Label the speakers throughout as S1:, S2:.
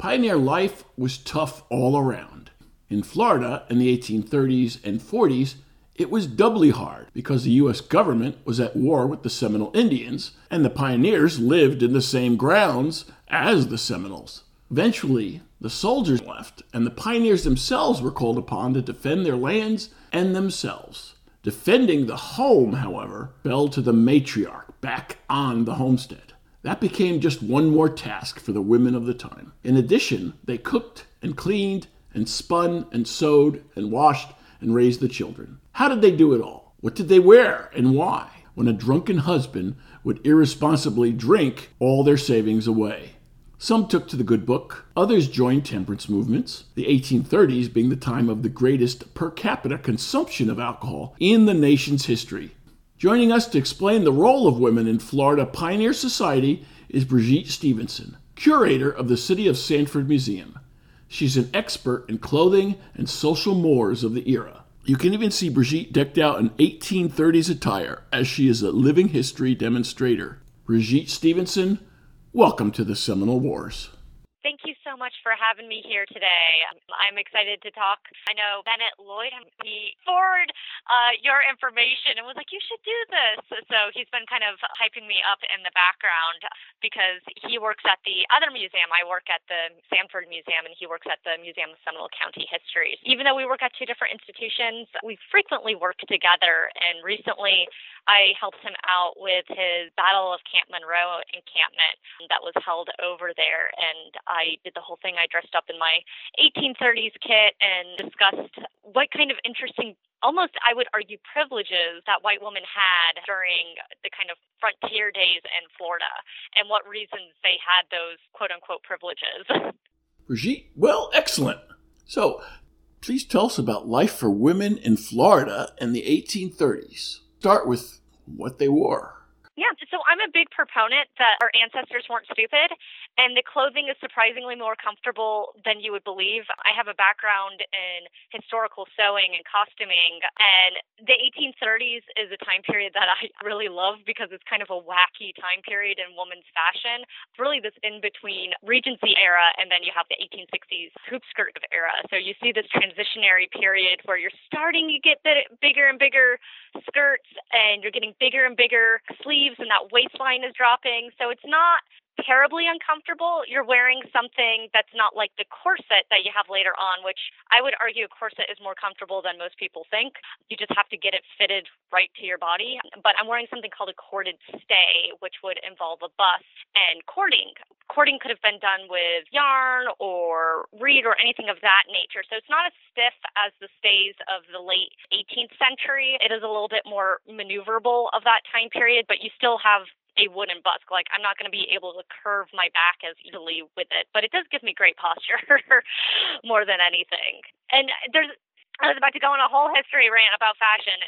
S1: Pioneer life was tough all around. In Florida in the 1830s and 40s, it was doubly hard because the U.S. government was at war with the Seminole Indians, and the pioneers lived in the same grounds as the Seminoles. Eventually, the soldiers left, and the pioneers themselves were called upon to defend their lands and themselves. Defending the home, however, fell to the matriarch back on the homestead. That became just one more task for the women of the time. In addition, they cooked and cleaned and spun and sewed and washed and raised the children. How did they do it all? What did they wear and why? When a drunken husband would irresponsibly drink all their savings away. Some took to the good book, others joined temperance movements, the 1830s being the time of the greatest per capita consumption of alcohol in the nation's history. Joining us to explain the role of women in Florida Pioneer Society is Brigitte Stevenson, curator of the City of Sanford Museum. She's an expert in clothing and social mores of the era. You can even see Brigitte decked out in 1830s attire, as she is a living history demonstrator. Brigitte Stevenson, welcome to the Seminole Wars.
S2: Thank you so much for having me here today. I'm excited to talk. I know Bennett Lloyd, he forwarded uh, your information and was like, you should do this. So he's been kind of hyping me up in the background because he works at the other museum. I work at the Sanford Museum and he works at the Museum of Seminole County History. Even though we work at two different institutions, we frequently work together. And recently, I helped him out with his Battle of Camp Monroe encampment that was held over there. And I did the whole thing. I dressed up in my 1830s kit and discussed what kind of interesting almost I would argue privileges that white women had during the kind of frontier days in Florida and what reasons they had those quote unquote privileges.
S1: Brigitte, well, excellent. So, please tell us about life for women in Florida in the 1830s start with what they wore.
S2: Yeah, so I'm a big proponent that our ancestors weren't stupid, and the clothing is surprisingly more comfortable than you would believe. I have a background in historical sewing and costuming, and the 1830s is a time period that I really love because it's kind of a wacky time period in women's fashion. It's really this in between Regency era, and then you have the 1860s hoop skirt era. So you see this transitionary period where you're starting to get bigger and bigger skirts, and you're getting bigger and bigger sleeves sleeves and that waistline is dropping. So it's not terribly uncomfortable. You're wearing something that's not like the corset that you have later on, which I would argue a corset is more comfortable than most people think. You just have to get it fitted right to your body. But I'm wearing something called a corded stay, which would involve a bust and cording. Cording could have been done with yarn or reed or anything of that nature. So it's not as stiff as the stays of the late 18th century. It is a little bit more maneuverable of that time period, but you still have a wooden busk. Like I'm not going to be able to curve my back as easily with it, but it does give me great posture more than anything. And there's I was about to go on a whole history rant about fashion.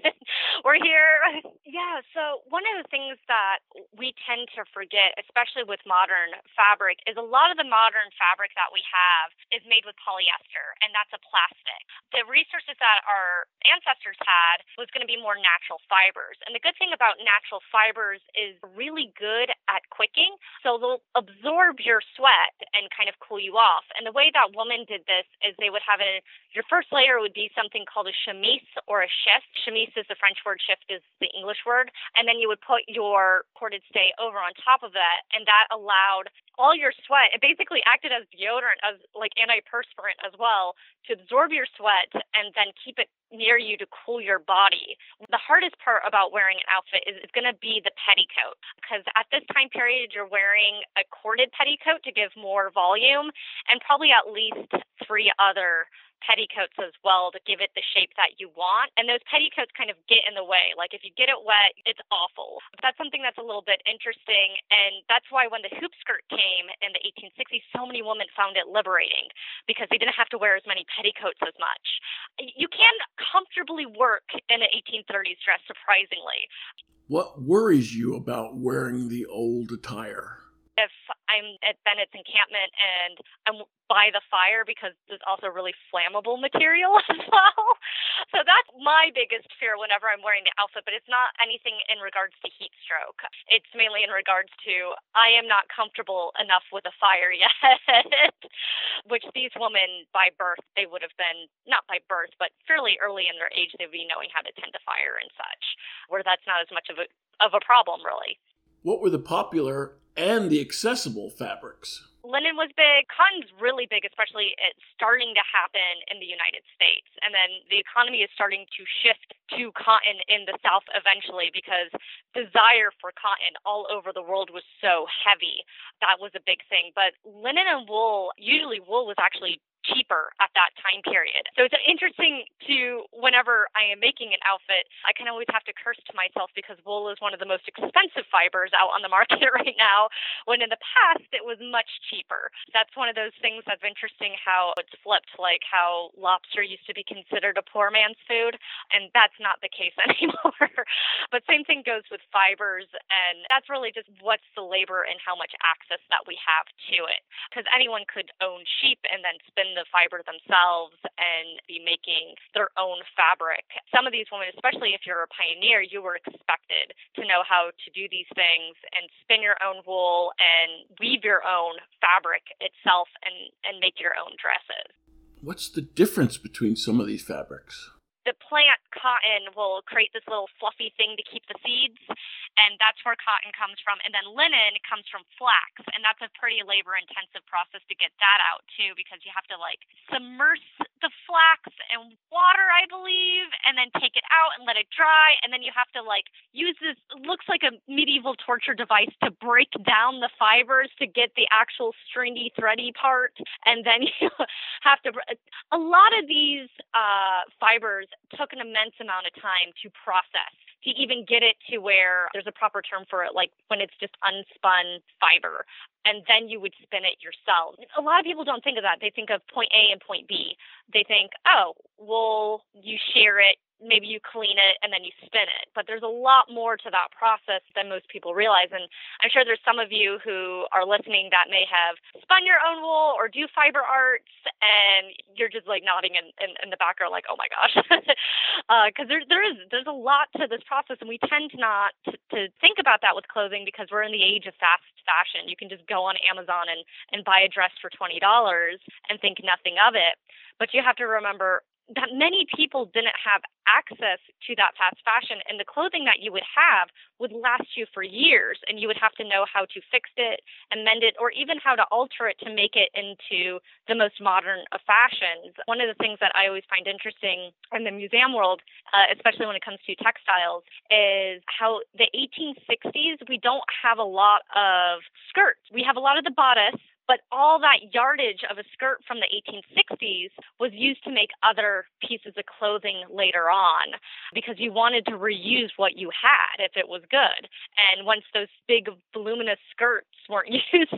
S2: We're here. Yeah, so one of the things that we tend to forget, especially with modern fabric, is a lot of the modern fabric that we have is made with polyester, and that's a plastic. The resources that our ancestors had was going to be more natural fibers. And the good thing about natural fibers is really good at wicking, so they'll absorb your sweat and kind of cool you off. And the way that women did this is they would have a your first layer layer would be something called a chemise or a shift. Chemise is the French word, shift is the English word. And then you would put your corded stay over on top of that, and that allowed all your sweat. It basically acted as deodorant, as like antiperspirant as well, to absorb your sweat and then keep it near you to cool your body. The hardest part about wearing an outfit is it's going to be the petticoat because at this time period you're wearing a corded petticoat to give more volume and probably at least three other petticoats as well to give it the shape that you want. And those petticoats kind of get in the way. Like if you get it wet, it's awful. That's something that's a little bit interesting. And that's why when the hoop skirt came in the 1860s, so many women found it liberating because they didn't have to wear as many petticoats as much. You can comfortably work in an 1830s dress, surprisingly.
S1: What worries you about wearing the old attire?
S2: If I'm at Bennett's encampment and I'm by the fire because there's also really flammable material as well. So that's my biggest fear whenever I'm wearing the outfit, but it's not anything in regards to heat stroke. It's mainly in regards to I am not comfortable enough with a fire yet, which these women by birth, they would have been, not by birth, but fairly early in their age, they would be knowing how to tend to fire and such, where that's not as much of a, of a problem really.
S1: What were the popular and the accessible fabrics?
S2: Linen was big. Cotton's really big, especially it's starting to happen in the United States. And then the economy is starting to shift to cotton in the South eventually because desire for cotton all over the world was so heavy. That was a big thing. But linen and wool, usually wool was actually cheaper at that time period. So it's interesting to whenever I am making an outfit, I can always have to curse to myself because wool is one of the most expensive fibers out on the market right now, when in the past it was much cheaper. That's one of those things that's interesting how it's flipped, like how lobster used to be considered a poor man's food, and that's not the case anymore. but same thing goes with fibers, and that's really just what's the labor and how much access that we have to it. Because anyone could own sheep and then spin the fiber themselves and be making their own fabric. Some of these women, especially if you're a pioneer, you were expected to know how to do these things and spin your own wool and weave your own fabric itself and, and make your own dresses.
S1: What's the difference between some of these fabrics?
S2: The plant cotton will create this little fluffy thing to keep the seeds, and that's where cotton comes from. And then linen comes from flax, and that's a pretty labor intensive process to get that out too, because you have to like submerge the flax in water, I believe, and then take it out and let it dry, and then you have to like use this looks like a medieval torture device to break down the fibers to get the actual stringy, thready part, and then you have to. A lot of these uh, fibers took an immense amount of time to process to even get it to where there's a proper term for it, like when it's just unspun fiber, and then you would spin it yourself. A lot of people don't think of that. They think of point A and point B. They think, oh, well, you share it, maybe you clean it and then you spin it. But there's a lot more to that process than most people realize. And I'm sure there's some of you who are listening that may have spun your own wool or do fiber arts, and you're just like nodding in, in, in the background, like, oh my gosh. Because uh, there, there is there's a lot to this process, and we tend not to, to think about that with clothing because we're in the age of fast fashion. You can just go on Amazon and, and buy a dress for $20 and think nothing of it. But you have to remember that many people didn't have access to that fast fashion and the clothing that you would have would last you for years and you would have to know how to fix it and mend it or even how to alter it to make it into the most modern of fashions. One of the things that i always find interesting in the museum world uh, especially when it comes to textiles is how the 1860s we don't have a lot of skirts. We have a lot of the bodice but all that yardage of a skirt from the 1860s was used to make other pieces of clothing later on because you wanted to reuse what you had if it was good. And once those big voluminous skirts weren't used,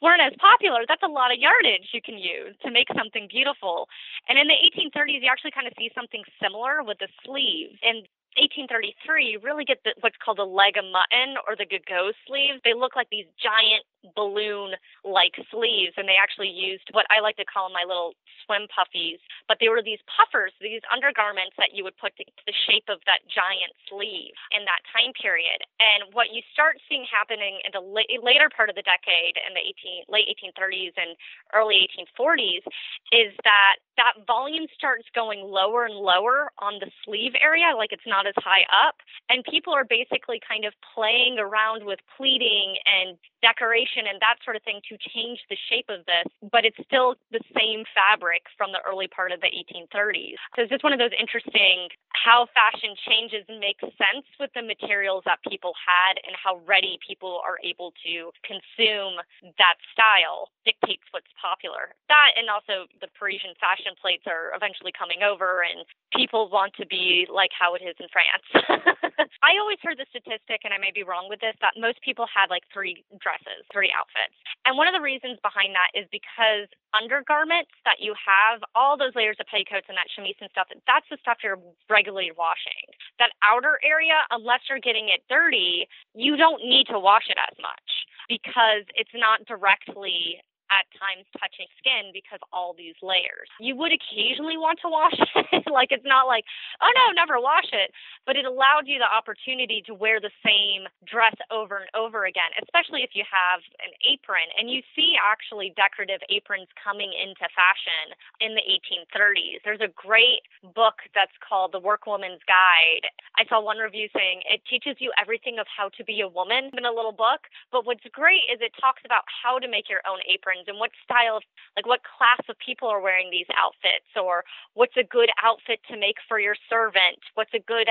S2: weren't as popular, that's a lot of yardage you can use to make something beautiful. And in the 1830s, you actually kind of see something similar with the sleeves. And 1833, really get the, what's called the leg of mutton or the gigot sleeves. They look like these giant balloon like sleeves, and they actually used what I like to call my little swim puffies. But they were these puffers, these undergarments that you would put to the shape of that giant sleeve in that time period. And what you start seeing happening in the la- later part of the decade, in the 18, late 1830s and early 1840s, is that that volume starts going lower and lower on the sleeve area, like it's not as high up. And people are basically kind of playing around with pleating and decoration and that sort of thing to change the shape of this, but it's still the same fabric from the early part of the 1830s. So it's just one of those interesting how fashion changes makes sense with the materials that people had and how ready people are able to consume that style dictates what's popular. That and also the Parisian fashion plates are eventually coming over and people want to be like how it is in France. I always heard the statistic, and I may be wrong with this, that most people had like three dresses, three outfits. And one of the reasons behind that is because undergarments that you have, all those layers of petticoats and that chemise and stuff, that's the stuff you're regularly washing. That outer area, unless you're getting it dirty, you don't need to wash it as much because it's not directly at times touching skin because all these layers. You would occasionally want to wash it. like it's not like, oh no, never wash it. But it allowed you the opportunity to wear the same dress over and over again, especially if you have an apron. And you see actually decorative aprons coming into fashion in the 1830s. There's a great book that's called The Workwoman's Guide. I saw one review saying it teaches you everything of how to be a woman in a little book. But what's great is it talks about how to make your own apron and what style of like what class of people are wearing these outfits or what's a good outfit to make for your servant what's a good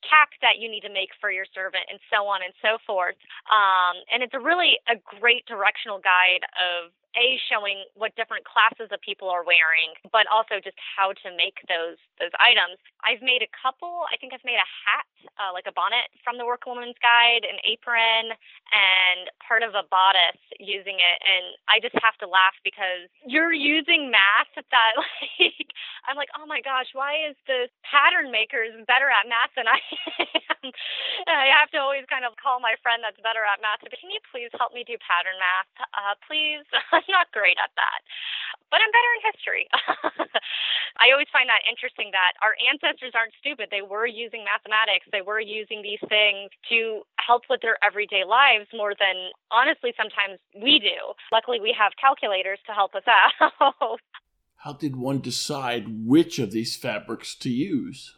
S2: cap that you need to make for your servant and so on and so forth. Um, and it's a really a great directional guide of a showing what different classes of people are wearing, but also just how to make those those items. I've made a couple. I think I've made a hat, uh, like a bonnet from the Workwoman's Guide, an apron, and part of a bodice using it. And I just have to laugh because you're using math that like I'm like, oh my gosh, why is the pattern makers better at math than I am? I have to always kind of call my friend that's better at math. To, Can you please help me do pattern math, uh, please? I'm not great at that, but I'm better in history. I always find that interesting that our ancestors aren't stupid. They were using mathematics, they were using these things to help with their everyday lives more than honestly sometimes we do. Luckily, we have calculators to help us out.
S1: How did one decide which of these fabrics to use?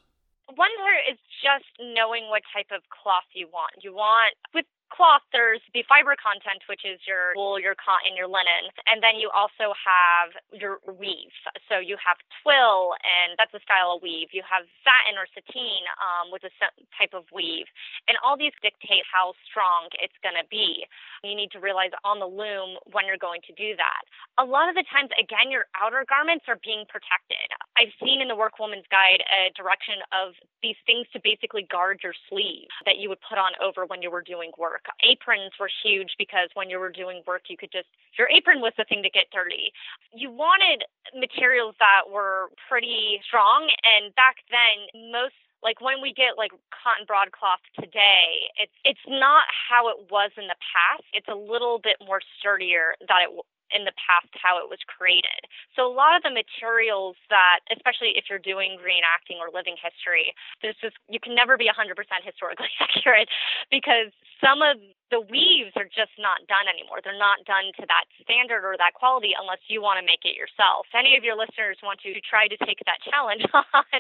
S2: One part is just knowing what type of cloth you want. You want, with cloth, there's the fiber content, which is your wool, your cotton, your linen, and then you also have your weave. So you have twill, and that's a style of weave. You have satin or sateen, um, is a type of weave, and all these dictate how strong it's going to be. You need to realize on the loom when you're going to do that. A lot of the times, again, your outer garments are being protected. I've seen in the Workwoman's Guide a direction of these things to basically guard your sleeve that you would put on over when you were doing work work. Aprons were huge because when you were doing work, you could just, your apron was the thing to get dirty. You wanted materials that were pretty strong. And back then, most like when we get like cotton broadcloth today it's it's not how it was in the past it's a little bit more sturdier that it in the past how it was created. So a lot of the materials that, especially if you're doing reenacting or living history, there's just you can never be 100% historically accurate because some of the weaves are just not done anymore. They're not done to that standard or that quality unless you want to make it yourself. If any of your listeners want to try to take that challenge on,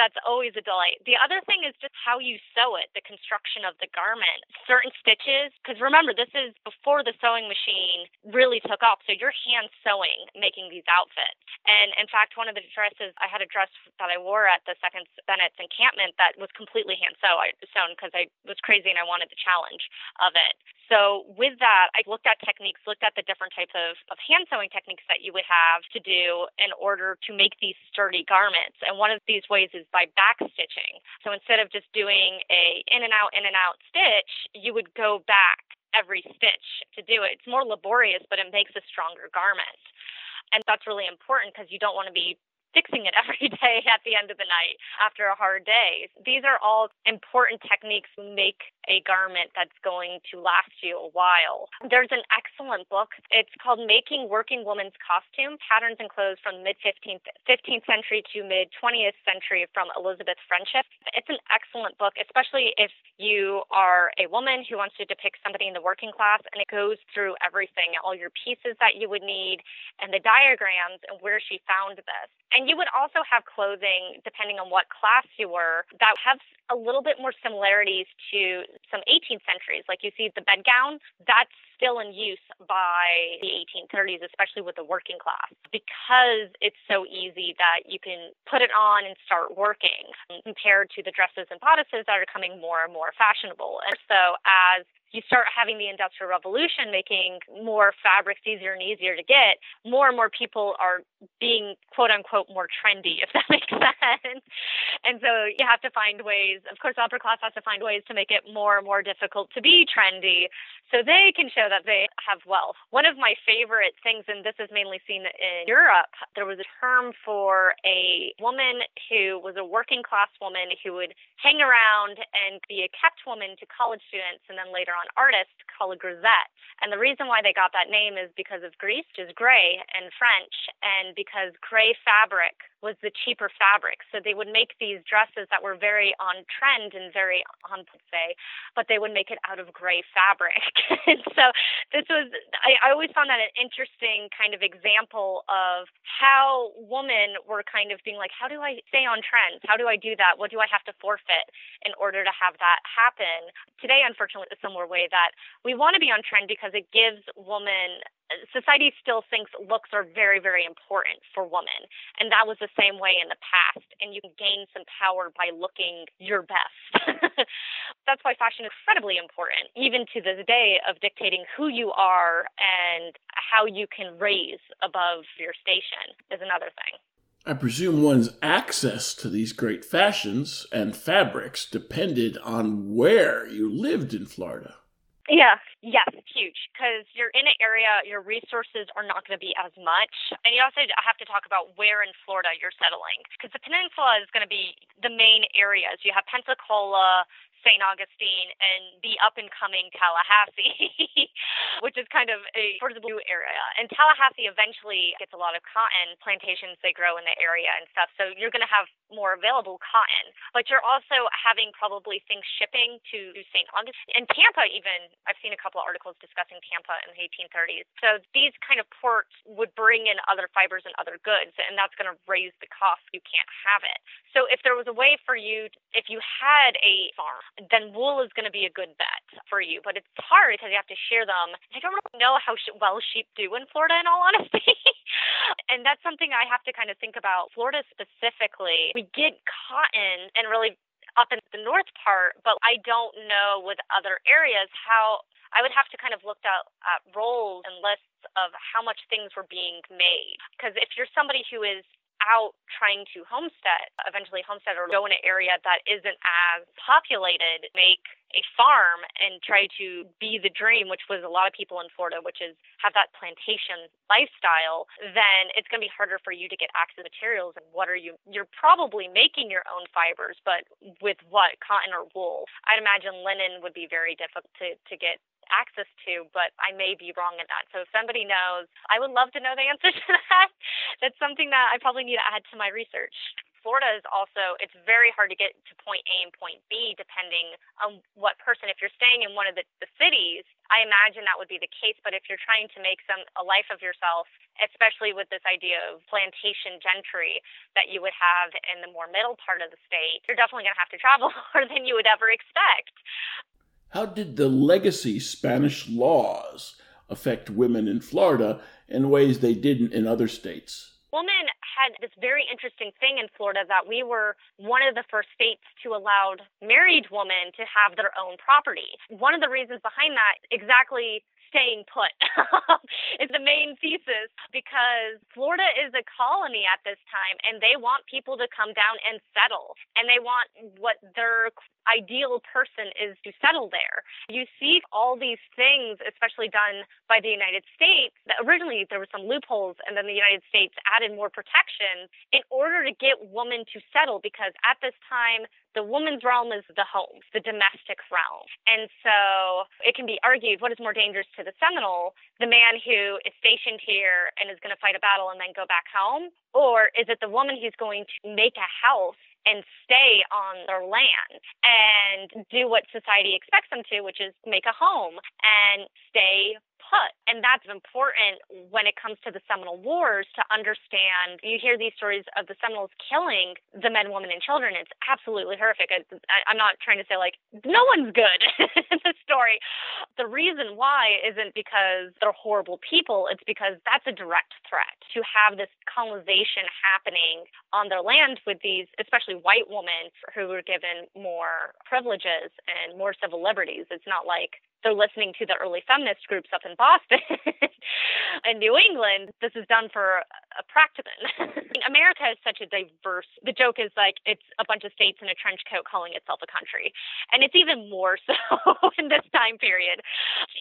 S2: that's always a delight. The other thing is just how you sew it, the construction of the garment. Certain stitches, because remember, this is before the sewing machine really took off. So you're hand sewing making these outfits. And in fact, one of the dresses, I had a dress that I wore at the second Bennett's encampment that was completely hand sewn because I was crazy and I wanted the challenge of it it. So with that, I looked at techniques, looked at the different types of, of hand sewing techniques that you would have to do in order to make these sturdy garments. And one of these ways is by back stitching. So instead of just doing a in and out, in and out stitch, you would go back every stitch to do it. It's more laborious, but it makes a stronger garment. And that's really important because you don't want to be fixing it every day at the end of the night after a hard day. These are all important techniques to make a garment that's going to last you a while. There's an excellent book. It's called Making Working Woman's Costume Patterns and Clothes from mid 15th, 15th century to mid 20th century from Elizabeth Friendship. It's an excellent book, especially if you are a woman who wants to depict somebody in the working class and it goes through everything, all your pieces that you would need and the diagrams and where she found this. And you would also have clothing, depending on what class you were, that have a little bit more similarities to some 18th centuries. Like you see the bedgown, that's still in use by the 1830s, especially with the working class, because it's so easy that you can put it on and start working um, compared to the dresses and bodices that are coming more and more fashionable. And so as you start having the industrial revolution making more fabrics easier and easier to get more and more people are being quote unquote more trendy if that makes sense and so you have to find ways of course upper class has to find ways to make it more and more difficult to be trendy so they can show that they have wealth one of my favorite things and this is mainly seen in europe there was a term for a woman who was a working class woman who would hang around and be a kept woman to college students and then later on artists called a grisette. And the reason why they got that name is because of Gris, which is gray in French, and because gray fabric was the cheaper fabric. So they would make these dresses that were very on trend and very on say, but they would make it out of gray fabric. and so this was I, I always found that an interesting kind of example of how women were kind of being like, how do I stay on trends? How do I do that? What do I have to forfeit in order to have that happen? Today, unfortunately, it's a similar way that we want to be on trend because it gives women society still thinks looks are very, very important for women. And that was the same way in the past. And you can gain some power by looking your best. That's why fashion is incredibly important, even to this day, of dictating who you are and how you can raise above your station is another thing.
S1: I presume one's access to these great fashions and fabrics depended on where you lived in Florida.
S2: Yeah, yes, huge. Because you're in an area, your resources are not going to be as much. And you also have to talk about where in Florida you're settling. Because the peninsula is going to be the main areas. You have Pensacola, St. Augustine and the up and coming Tallahassee, which is kind of a sort of the blue area. And Tallahassee eventually gets a lot of cotton plantations they grow in the area and stuff. So you're going to have more available cotton, but you're also having probably things shipping to St. Augustine and Tampa. Even I've seen a couple of articles discussing Tampa in the 1830s. So these kind of ports would bring in other fibers and other goods, and that's going to raise the cost. You can't have it. So if there was a way for you, if you had a farm then wool is going to be a good bet for you. But it's hard because you have to shear them. I don't really know how well sheep do in Florida, in all honesty. and that's something I have to kind of think about. Florida specifically, we get cotton and really up in the north part, but I don't know with other areas how I would have to kind of look at, at rolls and lists of how much things were being made. Because if you're somebody who is out trying to homestead, eventually homestead or go in an area that isn't as populated, make a farm and try to be the dream, which was a lot of people in Florida, which is have that plantation lifestyle, then it's going to be harder for you to get access to materials. And what are you? You're probably making your own fibers, but with what? Cotton or wool? I'd imagine linen would be very difficult to, to get access to, but I may be wrong in that. So if somebody knows, I would love to know the answer to that. That's something that I probably need to add to my research. Florida is also it's very hard to get to point A and point B depending on what person. If you're staying in one of the, the cities, I imagine that would be the case. But if you're trying to make some a life of yourself, especially with this idea of plantation gentry that you would have in the more middle part of the state, you're definitely going to have to travel more than you would ever expect.
S1: How did the legacy Spanish laws affect women in Florida in ways they didn't in other states?
S2: Women had this very interesting thing in Florida that we were one of the first states to allow married women to have their own property. One of the reasons behind that exactly staying put is the main thesis because Florida is a colony at this time and they want people to come down and settle and they want what their ideal person is to settle there. You see all these things, especially done by the United States. That originally, there were some loopholes, and then the United States added more protection in order to get women to settle because at this time, the woman's realm is the home, the domestic realm. And so it can be argued what is more dangerous to the Seminole, the man who is stationed here and is going to fight a battle and then go back home? Or is it the woman who's going to make a house and stay on their land and do what society expects them to, which is make a home and stay put. And that's important when it comes to the Seminole Wars to understand. You hear these stories of the Seminoles killing the men, women, and children. It's absolutely horrific. I, I'm not trying to say, like, no one's good in the story. The reason why isn't because they're horrible people, it's because that's a direct threat to have this colonization happening on their land with these, especially white women who were given more privileges and more civil liberties. It's not like they're listening to the early feminist groups up in Boston and New England. This is done for a practice. America is such a diverse. The joke is like it's a bunch of states in a trench coat calling itself a country, and it's even more so in this time period.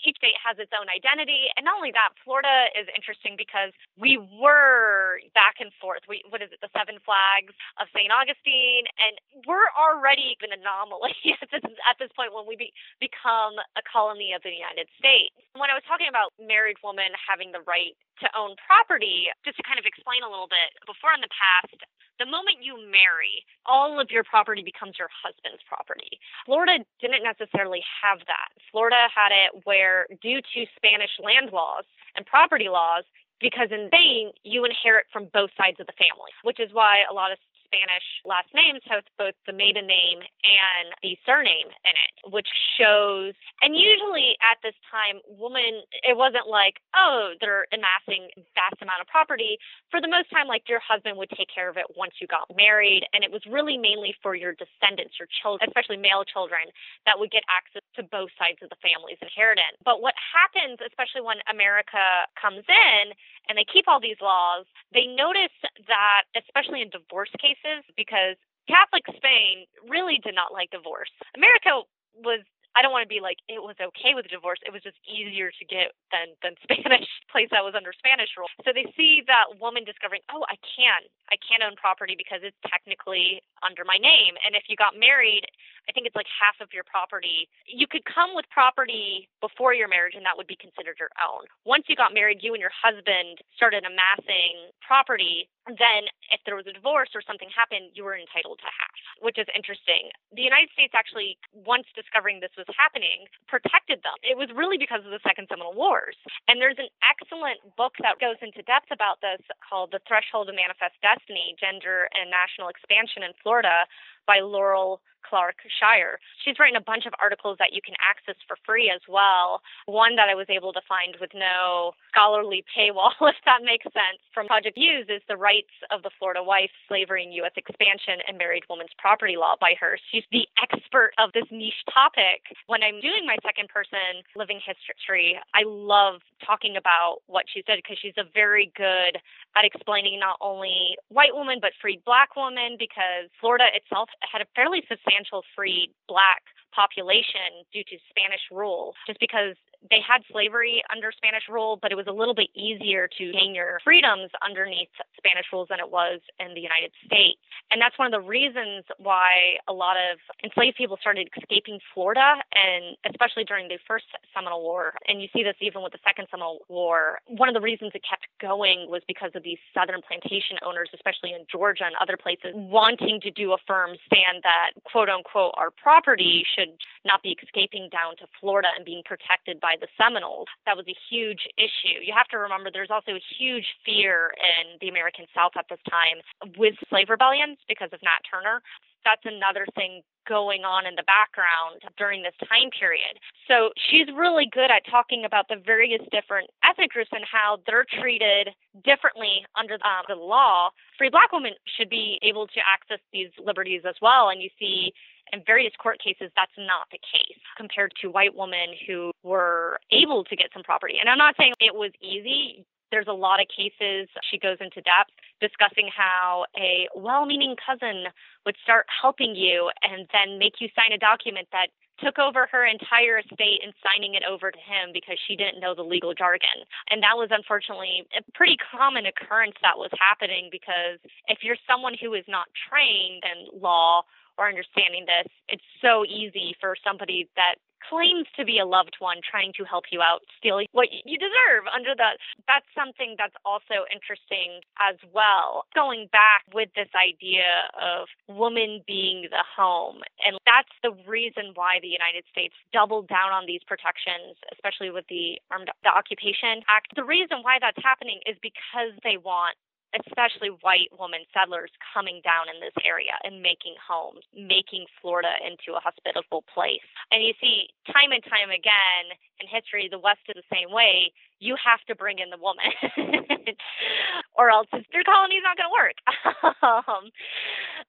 S2: Each state has its own identity, and not only that, Florida is interesting because we were back and forth. We what is it, the Seven Flags of St. Augustine, and we're already an anomaly at this, at this point when we be, become a colony colony of the United States. When I was talking about married women having the right to own property, just to kind of explain a little bit, before in the past, the moment you marry, all of your property becomes your husband's property. Florida didn't necessarily have that. Florida had it where, due to Spanish land laws and property laws, because in Spain, you inherit from both sides of the family, which is why a lot of Spanish last names have both the maiden name and the surname in it, which shows, and usually at this time, woman, it wasn't like, oh, they're amassing vast amount of property. For the most time, like your husband would take care of it once you got married, and it was really mainly for your descendants, your children, especially male children, that would get access to both sides of the family's inheritance. But what happens, especially when America comes in and they keep all these laws, they notice that, especially in divorce cases, because Catholic Spain really did not like divorce. America was I don't want to be like it was okay with divorce. It was just easier to get than than Spanish place that was under Spanish rule. So they see that woman discovering, oh, I can, I can own property because it's technically under my name. And if you got married, I think it's like half of your property. You could come with property before your marriage, and that would be considered your own. Once you got married, you and your husband started amassing property. Then, if there was a divorce or something happened, you were entitled to half, which is interesting. The United States actually, once discovering this was happening protected them. It was really because of the Second Seminole Wars. And there's an excellent book that goes into depth about this called The Threshold of Manifest Destiny Gender and National Expansion in Florida by Laurel Clark Shire. She's written a bunch of articles that you can access for free as well. One that I was able to find with no scholarly paywall, if that makes sense, from Project MUSE is The Rights of the Florida Wife, Slavery and U.S. Expansion and Married Woman's Property Law by her. She's the expert of this niche topic. When I'm doing my second person living history, I love talking about what she said because she's a very good at explaining not only white women but freed black women because Florida itself had a fairly substantial free black population due to Spanish rule, just because they had slavery under Spanish rule, but it was a little bit easier to gain your freedoms underneath Spanish rules than it was in the United States. And that's one of the reasons why a lot of enslaved people started escaping Florida, and especially during the first Seminole War. And you see this even with the second Seminole War. One of the reasons it kept going was because of these southern plantation owners, especially in Georgia and other places, wanting to do a firm stand that, quote unquote, our property should not be escaping down to Florida and being protected by the Seminoles. That was a huge issue. You have to remember there's also a huge fear in the American South at this time with slave rebellions because of Nat Turner. That's another thing going on in the background during this time period. So she's really good at talking about the various different ethnic groups and how they're treated differently under um, the law. Free black women should be able to access these liberties as well. And you see in various court cases, that's not the case compared to white women who were able to get some property. And I'm not saying it was easy. There's a lot of cases she goes into depth discussing how a well meaning cousin would start helping you and then make you sign a document that took over her entire estate and signing it over to him because she didn't know the legal jargon. And that was unfortunately a pretty common occurrence that was happening because if you're someone who is not trained in law or understanding this, it's so easy for somebody that claims to be a loved one trying to help you out steal what you deserve under that that's something that's also interesting as well. Going back with this idea of woman being the home and that's the reason why the united states doubled down on these protections especially with the armed the occupation act. The reason why that's happening is because they want especially white woman settlers coming down in this area and making homes, making Florida into a hospitable place. And you see, time and time again in history, the West is the same way. You have to bring in the woman, or else their colony is not going to work. um,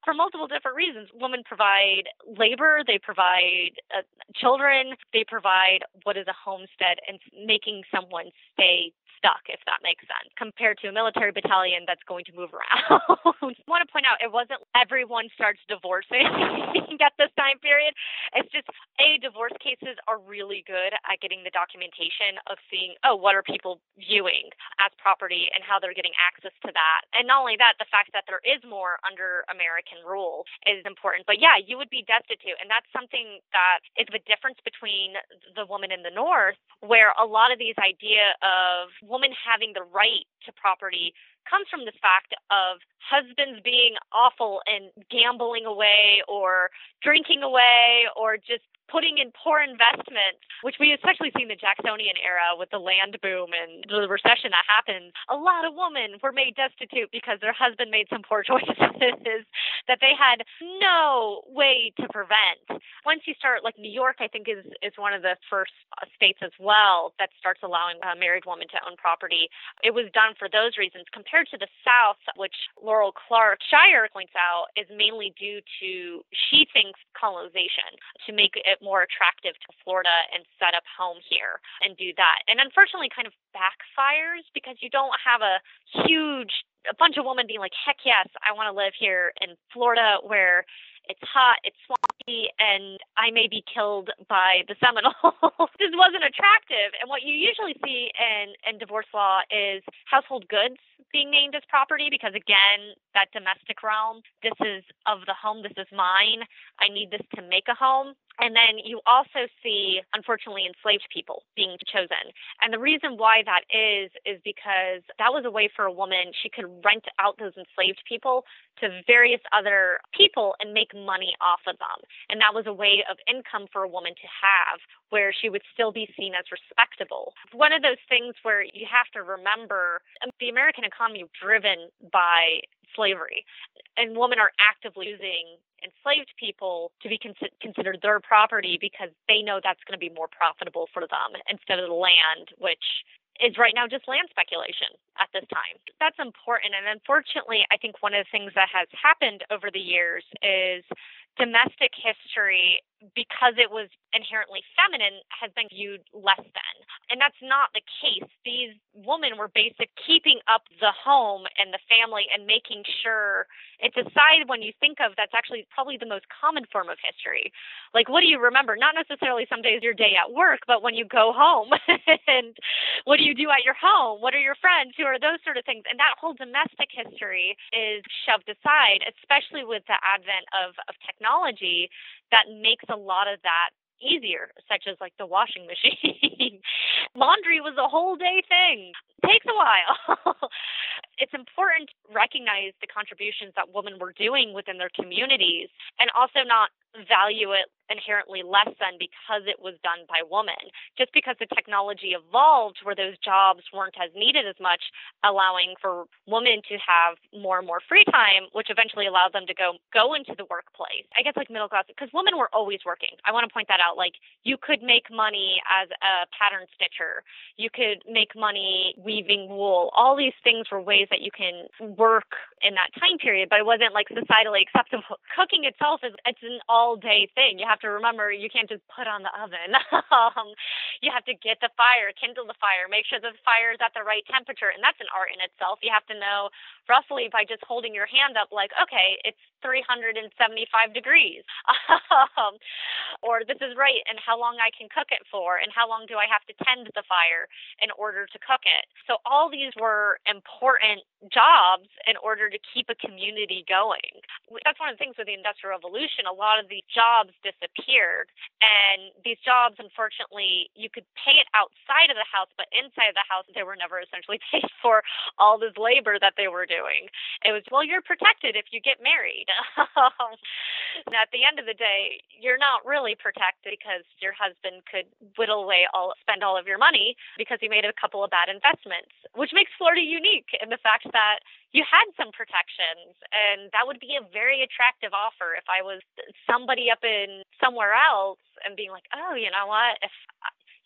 S2: for multiple different reasons. Women provide labor, they provide uh, children, they provide what is a homestead and making someone stay stuck, if that makes sense, compared to a military battalion that's going to move around. I want to point out it wasn't everyone starts divorcing at this time period. It's just a divorce cases are really good at getting the documentation of seeing, oh, what are people viewing as property and how they're getting access to that. And not only that, the fact that there is more under American rule is important. But yeah, you would be destitute. And that's something that is the difference between the woman in the North, where a lot of these idea of woman having the right to property comes from the fact of husbands being awful and gambling away or drinking away or just putting in poor investments, which we especially see in the Jacksonian era with the land boom and the recession that happened. A lot of women were made destitute because their husband made some poor choices that they had no way to prevent. Once you start, like New York, I think is is one of the first uh, states as well that starts allowing a married woman to own property. It was done for those reasons. Compared to the South, which Laurel Clark Shire points out, is mainly due to she thinks colonization to make it more attractive to Florida and set up home here and do that. And unfortunately, kind of backfires because you don't have a huge a bunch of women being like, heck yes, I want to live here in Florida where it's hot, it's swampy, and I may be killed by the Seminoles. this wasn't attractive. And what you usually see in, in divorce law is household goods being named as property because, again, that domestic realm, this is of the home, this is mine. I need this to make a home. And then you also see, unfortunately, enslaved people being chosen. And the reason why that is, is because that was a way for a woman, she could rent out those enslaved people to various other people and make money off of them. And that was a way of income for a woman to have where she would still be seen as respectable. One of those things where you have to remember um, the American economy driven by slavery and women are actively using enslaved people to be con- considered their property because they know that's going to be more profitable for them instead of the land, which is right now just land speculation at this time. That's important. And unfortunately, I think one of the things that has happened over the years is domestic history because it was inherently feminine has been viewed less than. And that's not the case. These women were basic keeping up the home and the family and making sure it's a side when you think of that's actually probably the most common form of history. Like what do you remember? Not necessarily some days your day at work but when you go home and what do you do at your home? What are your friends? Who are those sort of things? And that whole domestic history is shoved aside especially with the advent of, of technology that makes a lot of that easier, such as like the washing machine. Laundry was a whole day thing. takes a while. it's important to recognize the contributions that women were doing within their communities and also not value it inherently less than because it was done by woman. Just because the technology evolved where those jobs weren't as needed as much, allowing for women to have more and more free time, which eventually allowed them to go go into the workplace. I guess like middle class because women were always working. I want to point that out. Like you could make money as a pattern stitcher. You could make money weaving wool. All these things were ways that you can work in that time period, but it wasn't like societally acceptable. Cooking itself is it's an all day thing. You have to remember you can't just put on the oven. um, you have to get the fire, kindle the fire, make sure the fire is at the right temperature, and that's an art in itself. You have to know roughly by just holding your hand up, like, okay, it's 375 degrees, um, or this is right, and how long I can cook it for, and how long do I have to tend the fire in order to cook it. So all these were important jobs in order to keep a community going. That's one of the things with the Industrial Revolution. A lot of these jobs disappeared, and these jobs, unfortunately, you could pay it outside of the house, but inside of the house, they were never essentially paid for all this labor that they were doing. It was, well, you're protected if you get married. and at the end of the day, you're not really protected because your husband could whittle away all, spend all of your money because he made a couple of bad investments, which makes Florida unique in the fact that you had some protections and that would be a very attractive offer if I was somebody up in somewhere else and being like, oh, you know what? If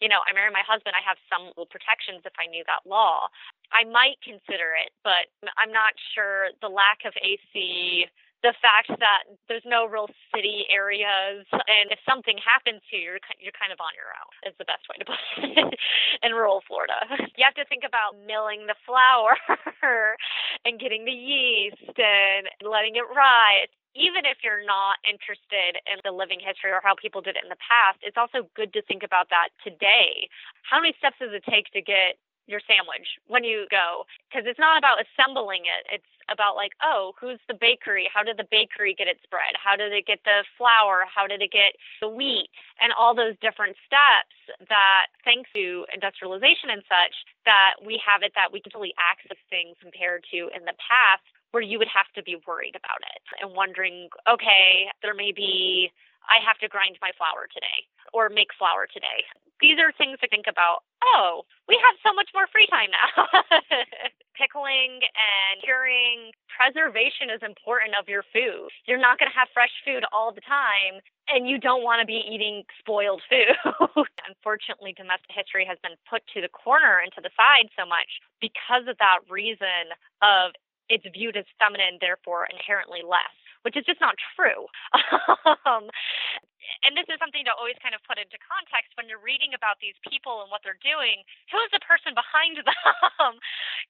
S2: you know, I marry my husband, I have some protections if I knew that law. I might consider it, but I'm not sure the lack of AC the fact that there's no real city areas, and if something happens to you, you're, you're kind of on your own, is the best way to put it in rural Florida. You have to think about milling the flour and getting the yeast and letting it rise even if you're not interested in the living history or how people did it in the past, it's also good to think about that today. How many steps does it take to get your sandwich when you go? Because it's not about assembling it. It's about like, oh, who's the bakery? How did the bakery get its bread? How did it get the flour? How did it get the wheat? And all those different steps that, thanks to industrialization and such, that we have it that we can really access things compared to in the past where you would have to be worried about it and wondering, okay, there may be I have to grind my flour today or make flour today. These are things to think about. Oh, we have so much more free time now. Pickling and curing, preservation is important of your food. You're not going to have fresh food all the time, and you don't want to be eating spoiled food. Unfortunately, domestic history has been put to the corner and to the side so much because of that reason of it's viewed as feminine, therefore inherently less which is just not true. um, and this is something to always kind of put into context when you're reading about these people and what they're doing. Who is the person behind them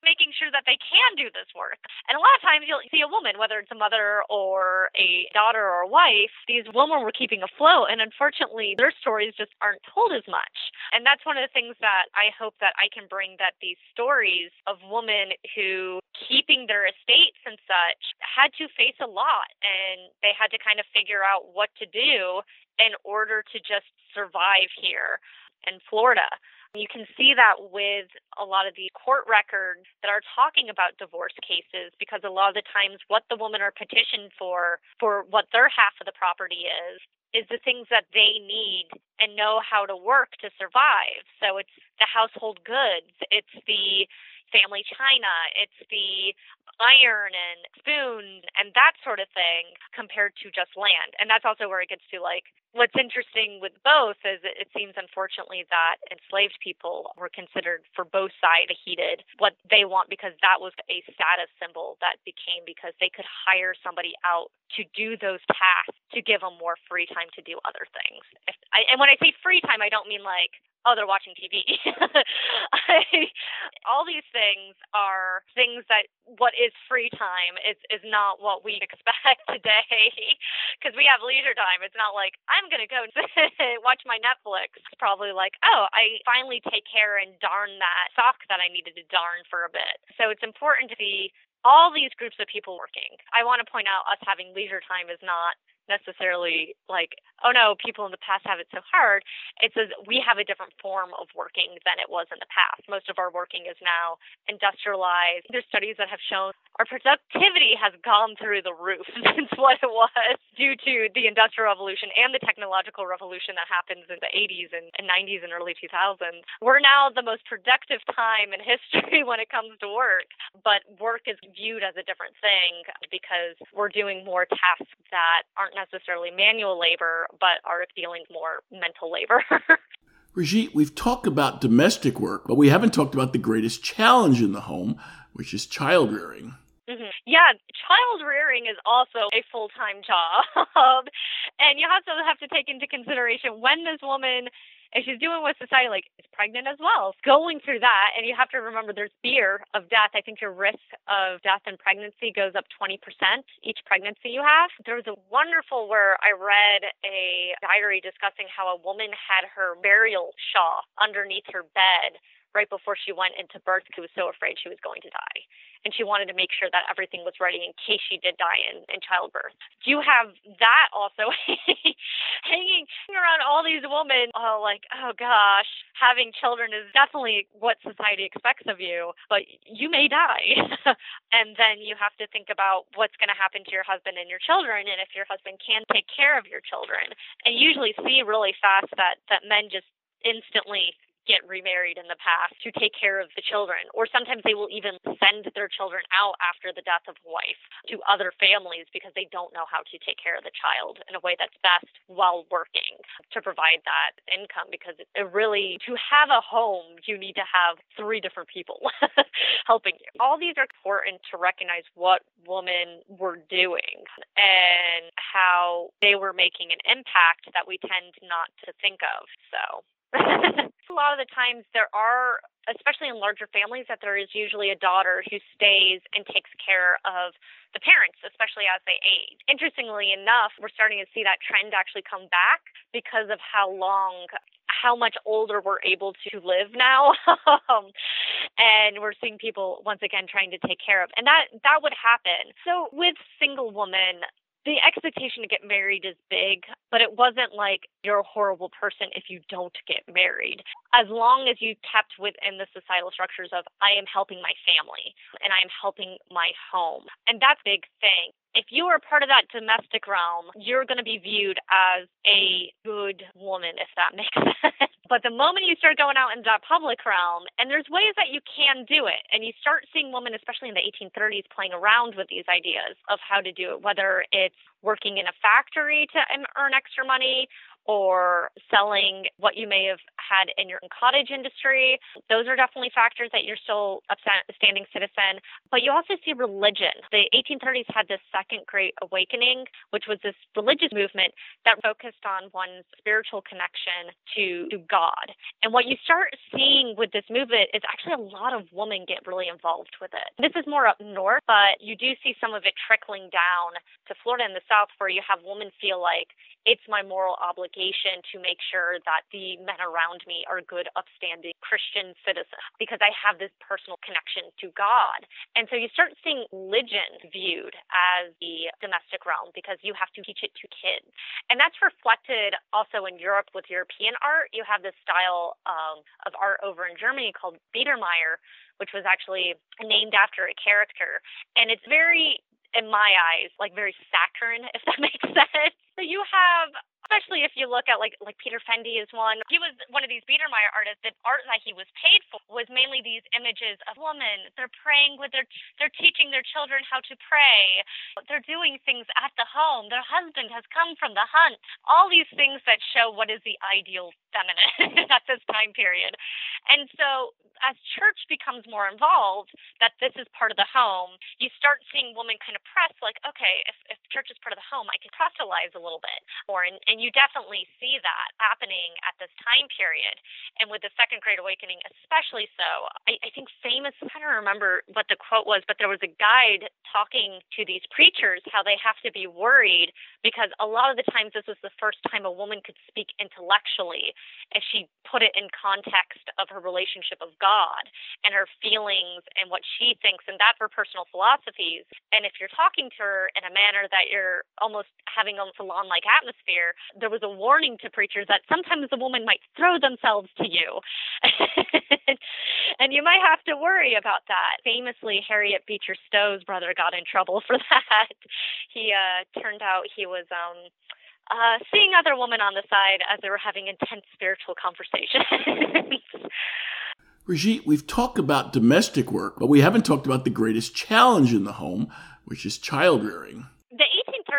S2: making sure that they can do this work? And a lot of times you'll see a woman, whether it's a mother or a daughter or a wife, these women were keeping afloat. And unfortunately, their stories just aren't told as much. And that's one of the things that I hope that I can bring that these stories of women who keeping their estates and such had to face a lot and they had to kind of figure out what to do in order to just survive here in Florida. You can see that with a lot of the court records that are talking about divorce cases because a lot of the times what the women are petitioned for, for what their half of the property is, is the things that they need and know how to work to survive. So it's the household goods, it's the family china, it's the iron and spoons and that sort of thing compared to just land. And that's also where it gets to like what's interesting with both is it seems unfortunately that enslaved people were considered for both sides a heated what they want because that was a status symbol that became because they could hire somebody out to do those tasks to give them more free time to do other things. If I, and when I say free time, I don't mean like oh, they're watching TV. I, all these things are things that what is free time is is not what we expect today because we have leisure time. It's not like I'm gonna go and watch my Netflix. Probably like, oh, I finally take care and darn that sock that I needed to darn for a bit. So it's important to see all these groups of people working. I want to point out us having leisure time is not necessarily like, oh no, people in the past have it so hard. It says we have a different form of working than it was in the past. Most of our working is now industrialized. There's studies that have shown our productivity has gone through the roof since what it was due to the industrial revolution and the technological revolution that happens in the 80s and, and 90s and early 2000s. We're now the most productive time in history when it comes to work, but work is viewed as a different thing because we're doing more tasks that aren't necessarily manual labor, but are dealing more mental labor.
S1: Brigitte, we've talked about domestic work, but we haven't talked about the greatest challenge in the home, which is child rearing.
S2: Mm-hmm. Yeah, child rearing is also a full time job. and you also have to take into consideration when this woman and she's doing what society like is pregnant as well going through that and you have to remember there's fear of death i think your risk of death and pregnancy goes up 20% each pregnancy you have there was a wonderful where i read a diary discussing how a woman had her burial shawl underneath her bed right before she went into birth because she was so afraid she was going to die. And she wanted to make sure that everything was ready in case she did die in, in childbirth. Do You have that also hanging around all these women, oh, like, oh gosh, having children is definitely what society expects of you, but you may die. and then you have to think about what's going to happen to your husband and your children, and if your husband can take care of your children. And usually see really fast that, that men just instantly get remarried in the past to take care of the children, or sometimes they will even send their children out after the death of a wife to other families because they don't know how to take care of the child in a way that's best while working to provide that income. Because it really, to have a home, you need to have three different people helping you. All these are important to recognize what women were doing and how they were making an impact that we tend not to think of. So. a lot of the times there are especially in larger families that there is usually a daughter who stays and takes care of the parents especially as they age. Interestingly enough we're starting to see that trend actually come back because of how long how much older we're able to live now. Um, and we're seeing people once again trying to take care of and that that would happen. So with single woman the expectation to get married is big, but it wasn't like you're a horrible person if you don't get married. As long as you kept within the societal structures of, I am helping my family and I am helping my home. And that's a big thing if you are part of that domestic realm, you're going to be viewed as a good woman, if that makes sense. but the moment you start going out in that public realm, and there's ways that you can do it, and you start seeing women, especially in the 1830s, playing around with these ideas of how to do it, whether it's working in a factory to earn extra money or selling what you may have had in your cottage industry. Those are definitely factors that you're still a standing citizen. But you also see religion. The 1830s had this Second Great Awakening, which was this religious movement that focused on one's spiritual connection to, to God. And what you start seeing with this movement is actually a lot of women get really involved with it. This is more up north, but you do see some of it trickling down to Florida and the South, where you have women feel like it's my moral obligation to make sure that the men around me are good, upstanding Christian citizens because I have this personal connection to God. And so you start seeing religion viewed as the domestic realm because you have to teach it to kids. And that's reflected also in Europe with European art. You have this style um, of art over in Germany called Biedermeier, which was actually named after a character. And it's very in my eyes, like very saccharine, if that makes sense. So you have especially if you look at like like Peter Fendi is one. He was one of these Biedermeier artists. The art that he was paid for was mainly these images of women. They're praying with their they're teaching their children how to pray. They're doing things at the home. Their husband has come from the hunt. All these things that show what is the ideal feminine at this time period. And so as church becomes more involved, that this is part of the home, you start seeing women kind of press like, okay, if, if church is part of the home, I can proselytize a little bit more. And, and you definitely see that happening at this time period. And with the Second Great Awakening, especially so, I, I think famous, I don't remember what the quote was, but there was a guide talking to these preachers how they have to be worried because a lot of the times this was the first time a woman could speak intellectually if she put it in context of her relationship of God and her feelings and what she thinks, and that's her personal philosophies. And if you're talking to her in a manner that you're almost having a salon like atmosphere, there was a warning to preachers that sometimes the woman might throw themselves to you. and you might have to worry about that. Famously, Harriet Beecher Stowe's brother got in trouble for that. He uh, turned out he was um, uh, seeing other women on the side as they were having intense spiritual conversations.
S1: Brigitte, we've talked about domestic work, but we haven't talked about the greatest challenge in the home, which is child rearing.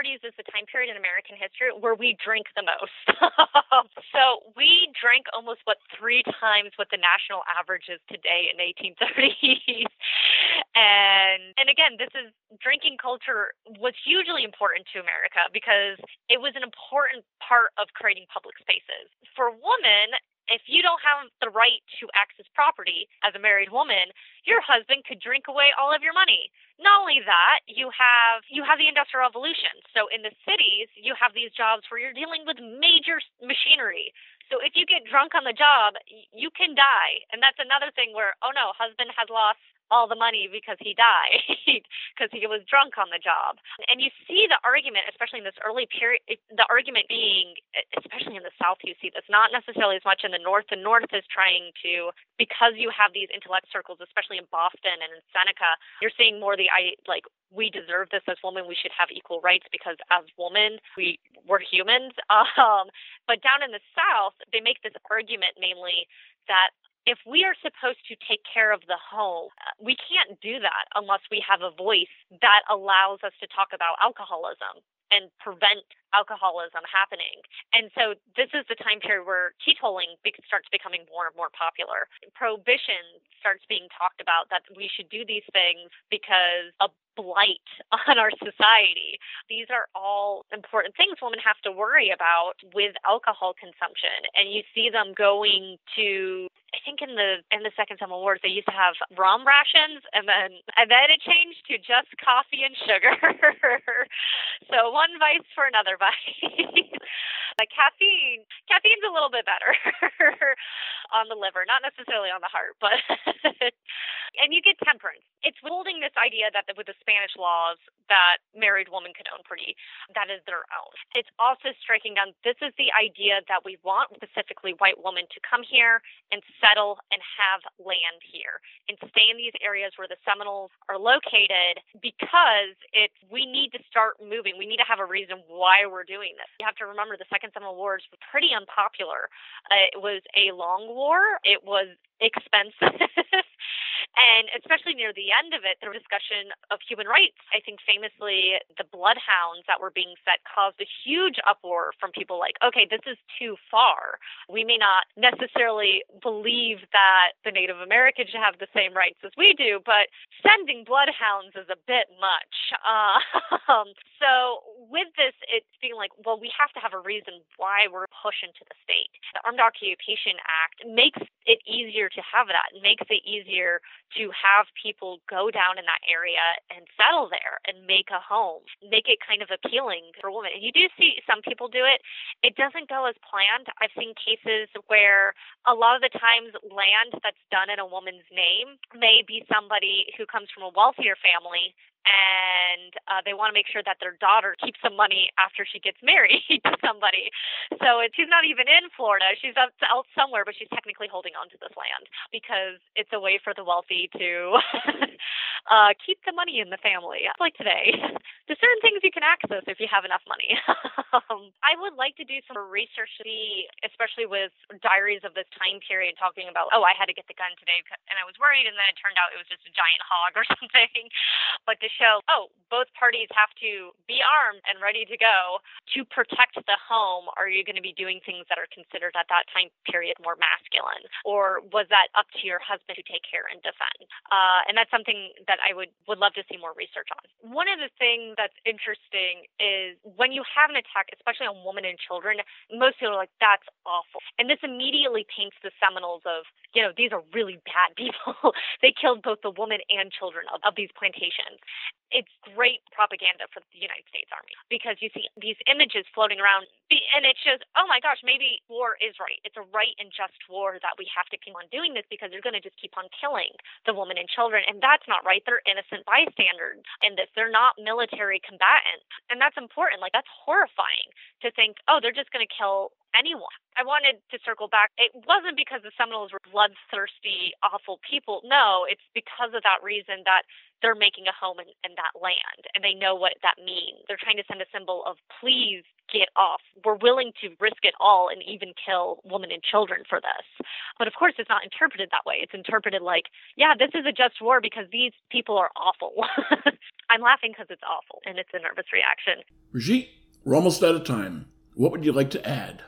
S2: 30s is the time period in American history where we drink the most. so we drank almost what three times what the national average is today in 1830s. and and again, this is drinking culture was hugely important to America because it was an important part of creating public spaces. For women, if you don't have the right to access property as a married woman, your husband could drink away all of your money. Not only that, you have you have the industrial revolution. So in the cities, you have these jobs where you're dealing with major machinery. So if you get drunk on the job, you can die. And that's another thing where, oh no, husband has lost all the money because he died because he was drunk on the job. And you see the argument, especially in this early period, the argument being, especially in the South, you see this not necessarily as much in the North. The North is trying to, because you have these intellect circles, especially in Boston and in Seneca, you're seeing more the I like we deserve this as women. We should have equal rights because as women, we we're humans. Um, but down in the South, they make this argument mainly that if we are supposed to take care of the home, uh, we can't do that unless we have a voice that allows us to talk about alcoholism and prevent alcoholism happening. And so this is the time period where teetotaling starts becoming more and more popular. Prohibition starts being talked about that we should do these things because a blight on our society. These are all important things women have to worry about with alcohol consumption. And you see them going to I think in the in the second Civil War they used to have rum rations and then and then it changed to just coffee and sugar. so one vice for another vice. like caffeine caffeine's a little bit better on the liver, not necessarily on the heart, but and you get temperance. It's holding this idea that with the Spanish laws that married women could own property that is their own. It's also striking down this is the idea that we want specifically white women to come here and settle and have land here and stay in these areas where the Seminoles are located because it's we need to start moving. We need to have a reason why we're doing this. You have to remember the Second Seminole Wars were pretty unpopular. Uh, it was a long war. It was expensive. and especially near the end of it, the discussion of human rights. I think famously, the bloodhounds that were being set caused a huge uproar from people like, okay, this is too far. We may not necessarily believe that the Native Americans should have the same rights as we do, but sending bloodhounds is a bit much. Uh, so with this, it's being like, well, we have to have a reason why we're pushing to the state. The Armed Occupation Act makes it easier to have that. Makes it easier to have people go down in that area and settle there and make a home, make it kind of appealing for women. And you do see some people do it. It doesn't go as planned. I've seen cases where a lot of the times land that's done in a woman's name may be somebody who comes from a wealthier family and uh, they want to make sure that their daughter keeps some money after she gets married to somebody. So it, she's not even in Florida; she's out, out somewhere, but she's technically holding on to this land because it's a way for the wealthy to uh, keep the money in the family. Like today, there's certain things you can access if you have enough money. um, I would like to do some research, especially with diaries of this time period, talking about oh, I had to get the gun today, and I was worried, and then it turned out it was just a giant hog or something. But to show, oh, both parties have to be armed and ready to go to protect the home. Are you going to be doing things that are considered at that time period more masculine? Or was that up to your husband to take care and defend? Uh, and that's something that I would, would love to see more research on. One of the things that's interesting is when you have an attack, especially on women and children, most people are like, that's awful. And this immediately paints the Seminoles of, you know, these are really bad people. they killed both the woman and children of, of these plantations it's great propaganda for the United States Army because you see these images floating around and it shows, oh my gosh, maybe war is right. It's a right and just war that we have to keep on doing this because they're going to just keep on killing the women and children. And that's not right. They're innocent bystanders in this. They're not military combatants. And that's important. Like, that's horrifying to think, oh, they're just going to kill anyone. I wanted to circle back. It wasn't because the Seminoles were bloodthirsty, awful people. No, it's because of that reason that they're making a home in, in that land and they know what that means. They're trying to send a symbol of please get off. We're willing to risk it all and even kill women and children for this. But of course, it's not interpreted that way. It's interpreted like, yeah, this is a just war because these people are awful. I'm laughing because it's awful and it's a nervous reaction.
S1: Brigitte, we're almost out of time. What would you like to add?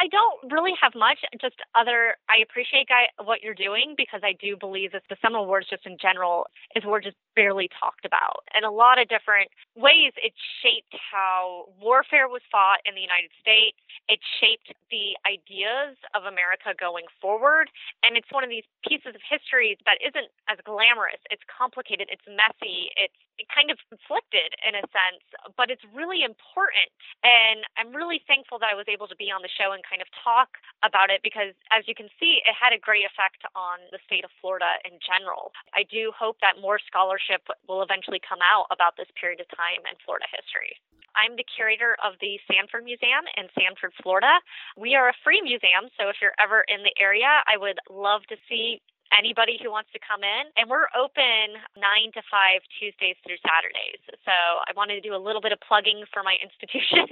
S2: I don't really have much. Just other, I appreciate guy what you're doing because I do believe that the Seminole Wars, just in general, is we're just barely talked about. In a lot of different ways, it shaped how warfare was fought in the United States. It shaped the ideas of America going forward, and it's one of these pieces of history that isn't as glamorous. It's complicated. It's messy. It's kind of conflicted in a sense, but it's really important. And I'm really thankful that I was able to be on the show and kind of talk about it because, as you can see, it had a great effect on the state of Florida in general. I do hope that more scholarship will eventually come out about this period of time in Florida history. I'm the curator of the Sanford Museum in Sanford, Florida. We are a free museum, so if you're ever in the area, I would love to see anybody who wants to come in. And we're open 9 to 5 Tuesdays through Saturdays. So I wanted to do a little bit of plugging for my institution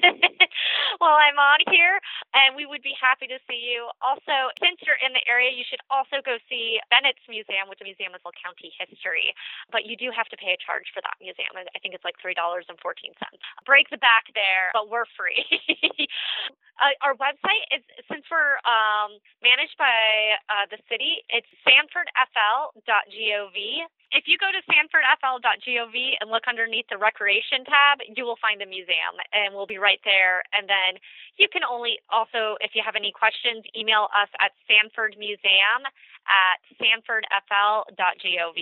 S2: while I'm on here. And we would be happy to see you. Also, since you're in the area, you should also go see Bennett's Museum, which is a museum of county history. But you do have to pay a charge for that museum. I think it's like $3.14. Break the back there, but we're free. uh, our website is, since we're um, managed by uh, the city, it's Sam sanfordfl.gov. If you go to sanfordfl.gov and look underneath the recreation tab, you will find the museum and we'll be right there. And then you can only also, if you have any questions, email us at sanfordmuseum at sanfordfl.gov.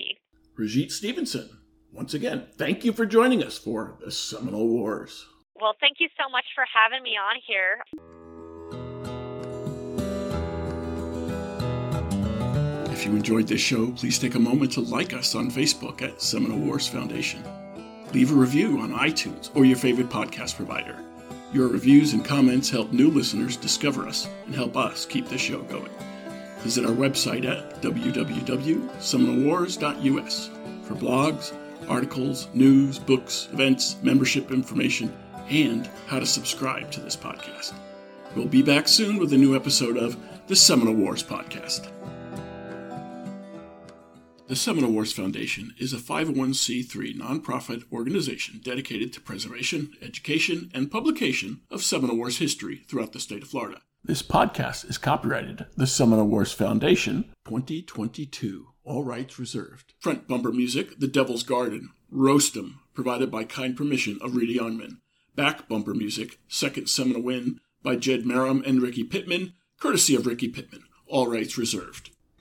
S1: Brigitte Stevenson, once again, thank you for joining us for the Seminole Wars.
S2: Well, thank you so much for having me on here.
S1: If you enjoyed this show, please take a moment to like us on Facebook at Seminole Wars Foundation. Leave a review on iTunes or your favorite podcast provider. Your reviews and comments help new listeners discover us and help us keep the show going. Visit our website at www.seminolewars.us for blogs, articles, news, books, events, membership information, and how to subscribe to this podcast. We'll be back soon with a new episode of the Seminole Wars Podcast. The Seminole Wars Foundation is a 501c3 nonprofit organization dedicated to preservation, education, and publication of Seminole Wars history throughout the state of Florida. This podcast is copyrighted the Seminole Wars Foundation 2022. All rights reserved. Front bumper music, The Devil's Garden, Roast 'em, provided by kind permission of Reedy Youngman. Back bumper music, Second Seminole Win, by Jed Marum and Ricky Pittman, courtesy of Ricky Pittman. All rights reserved.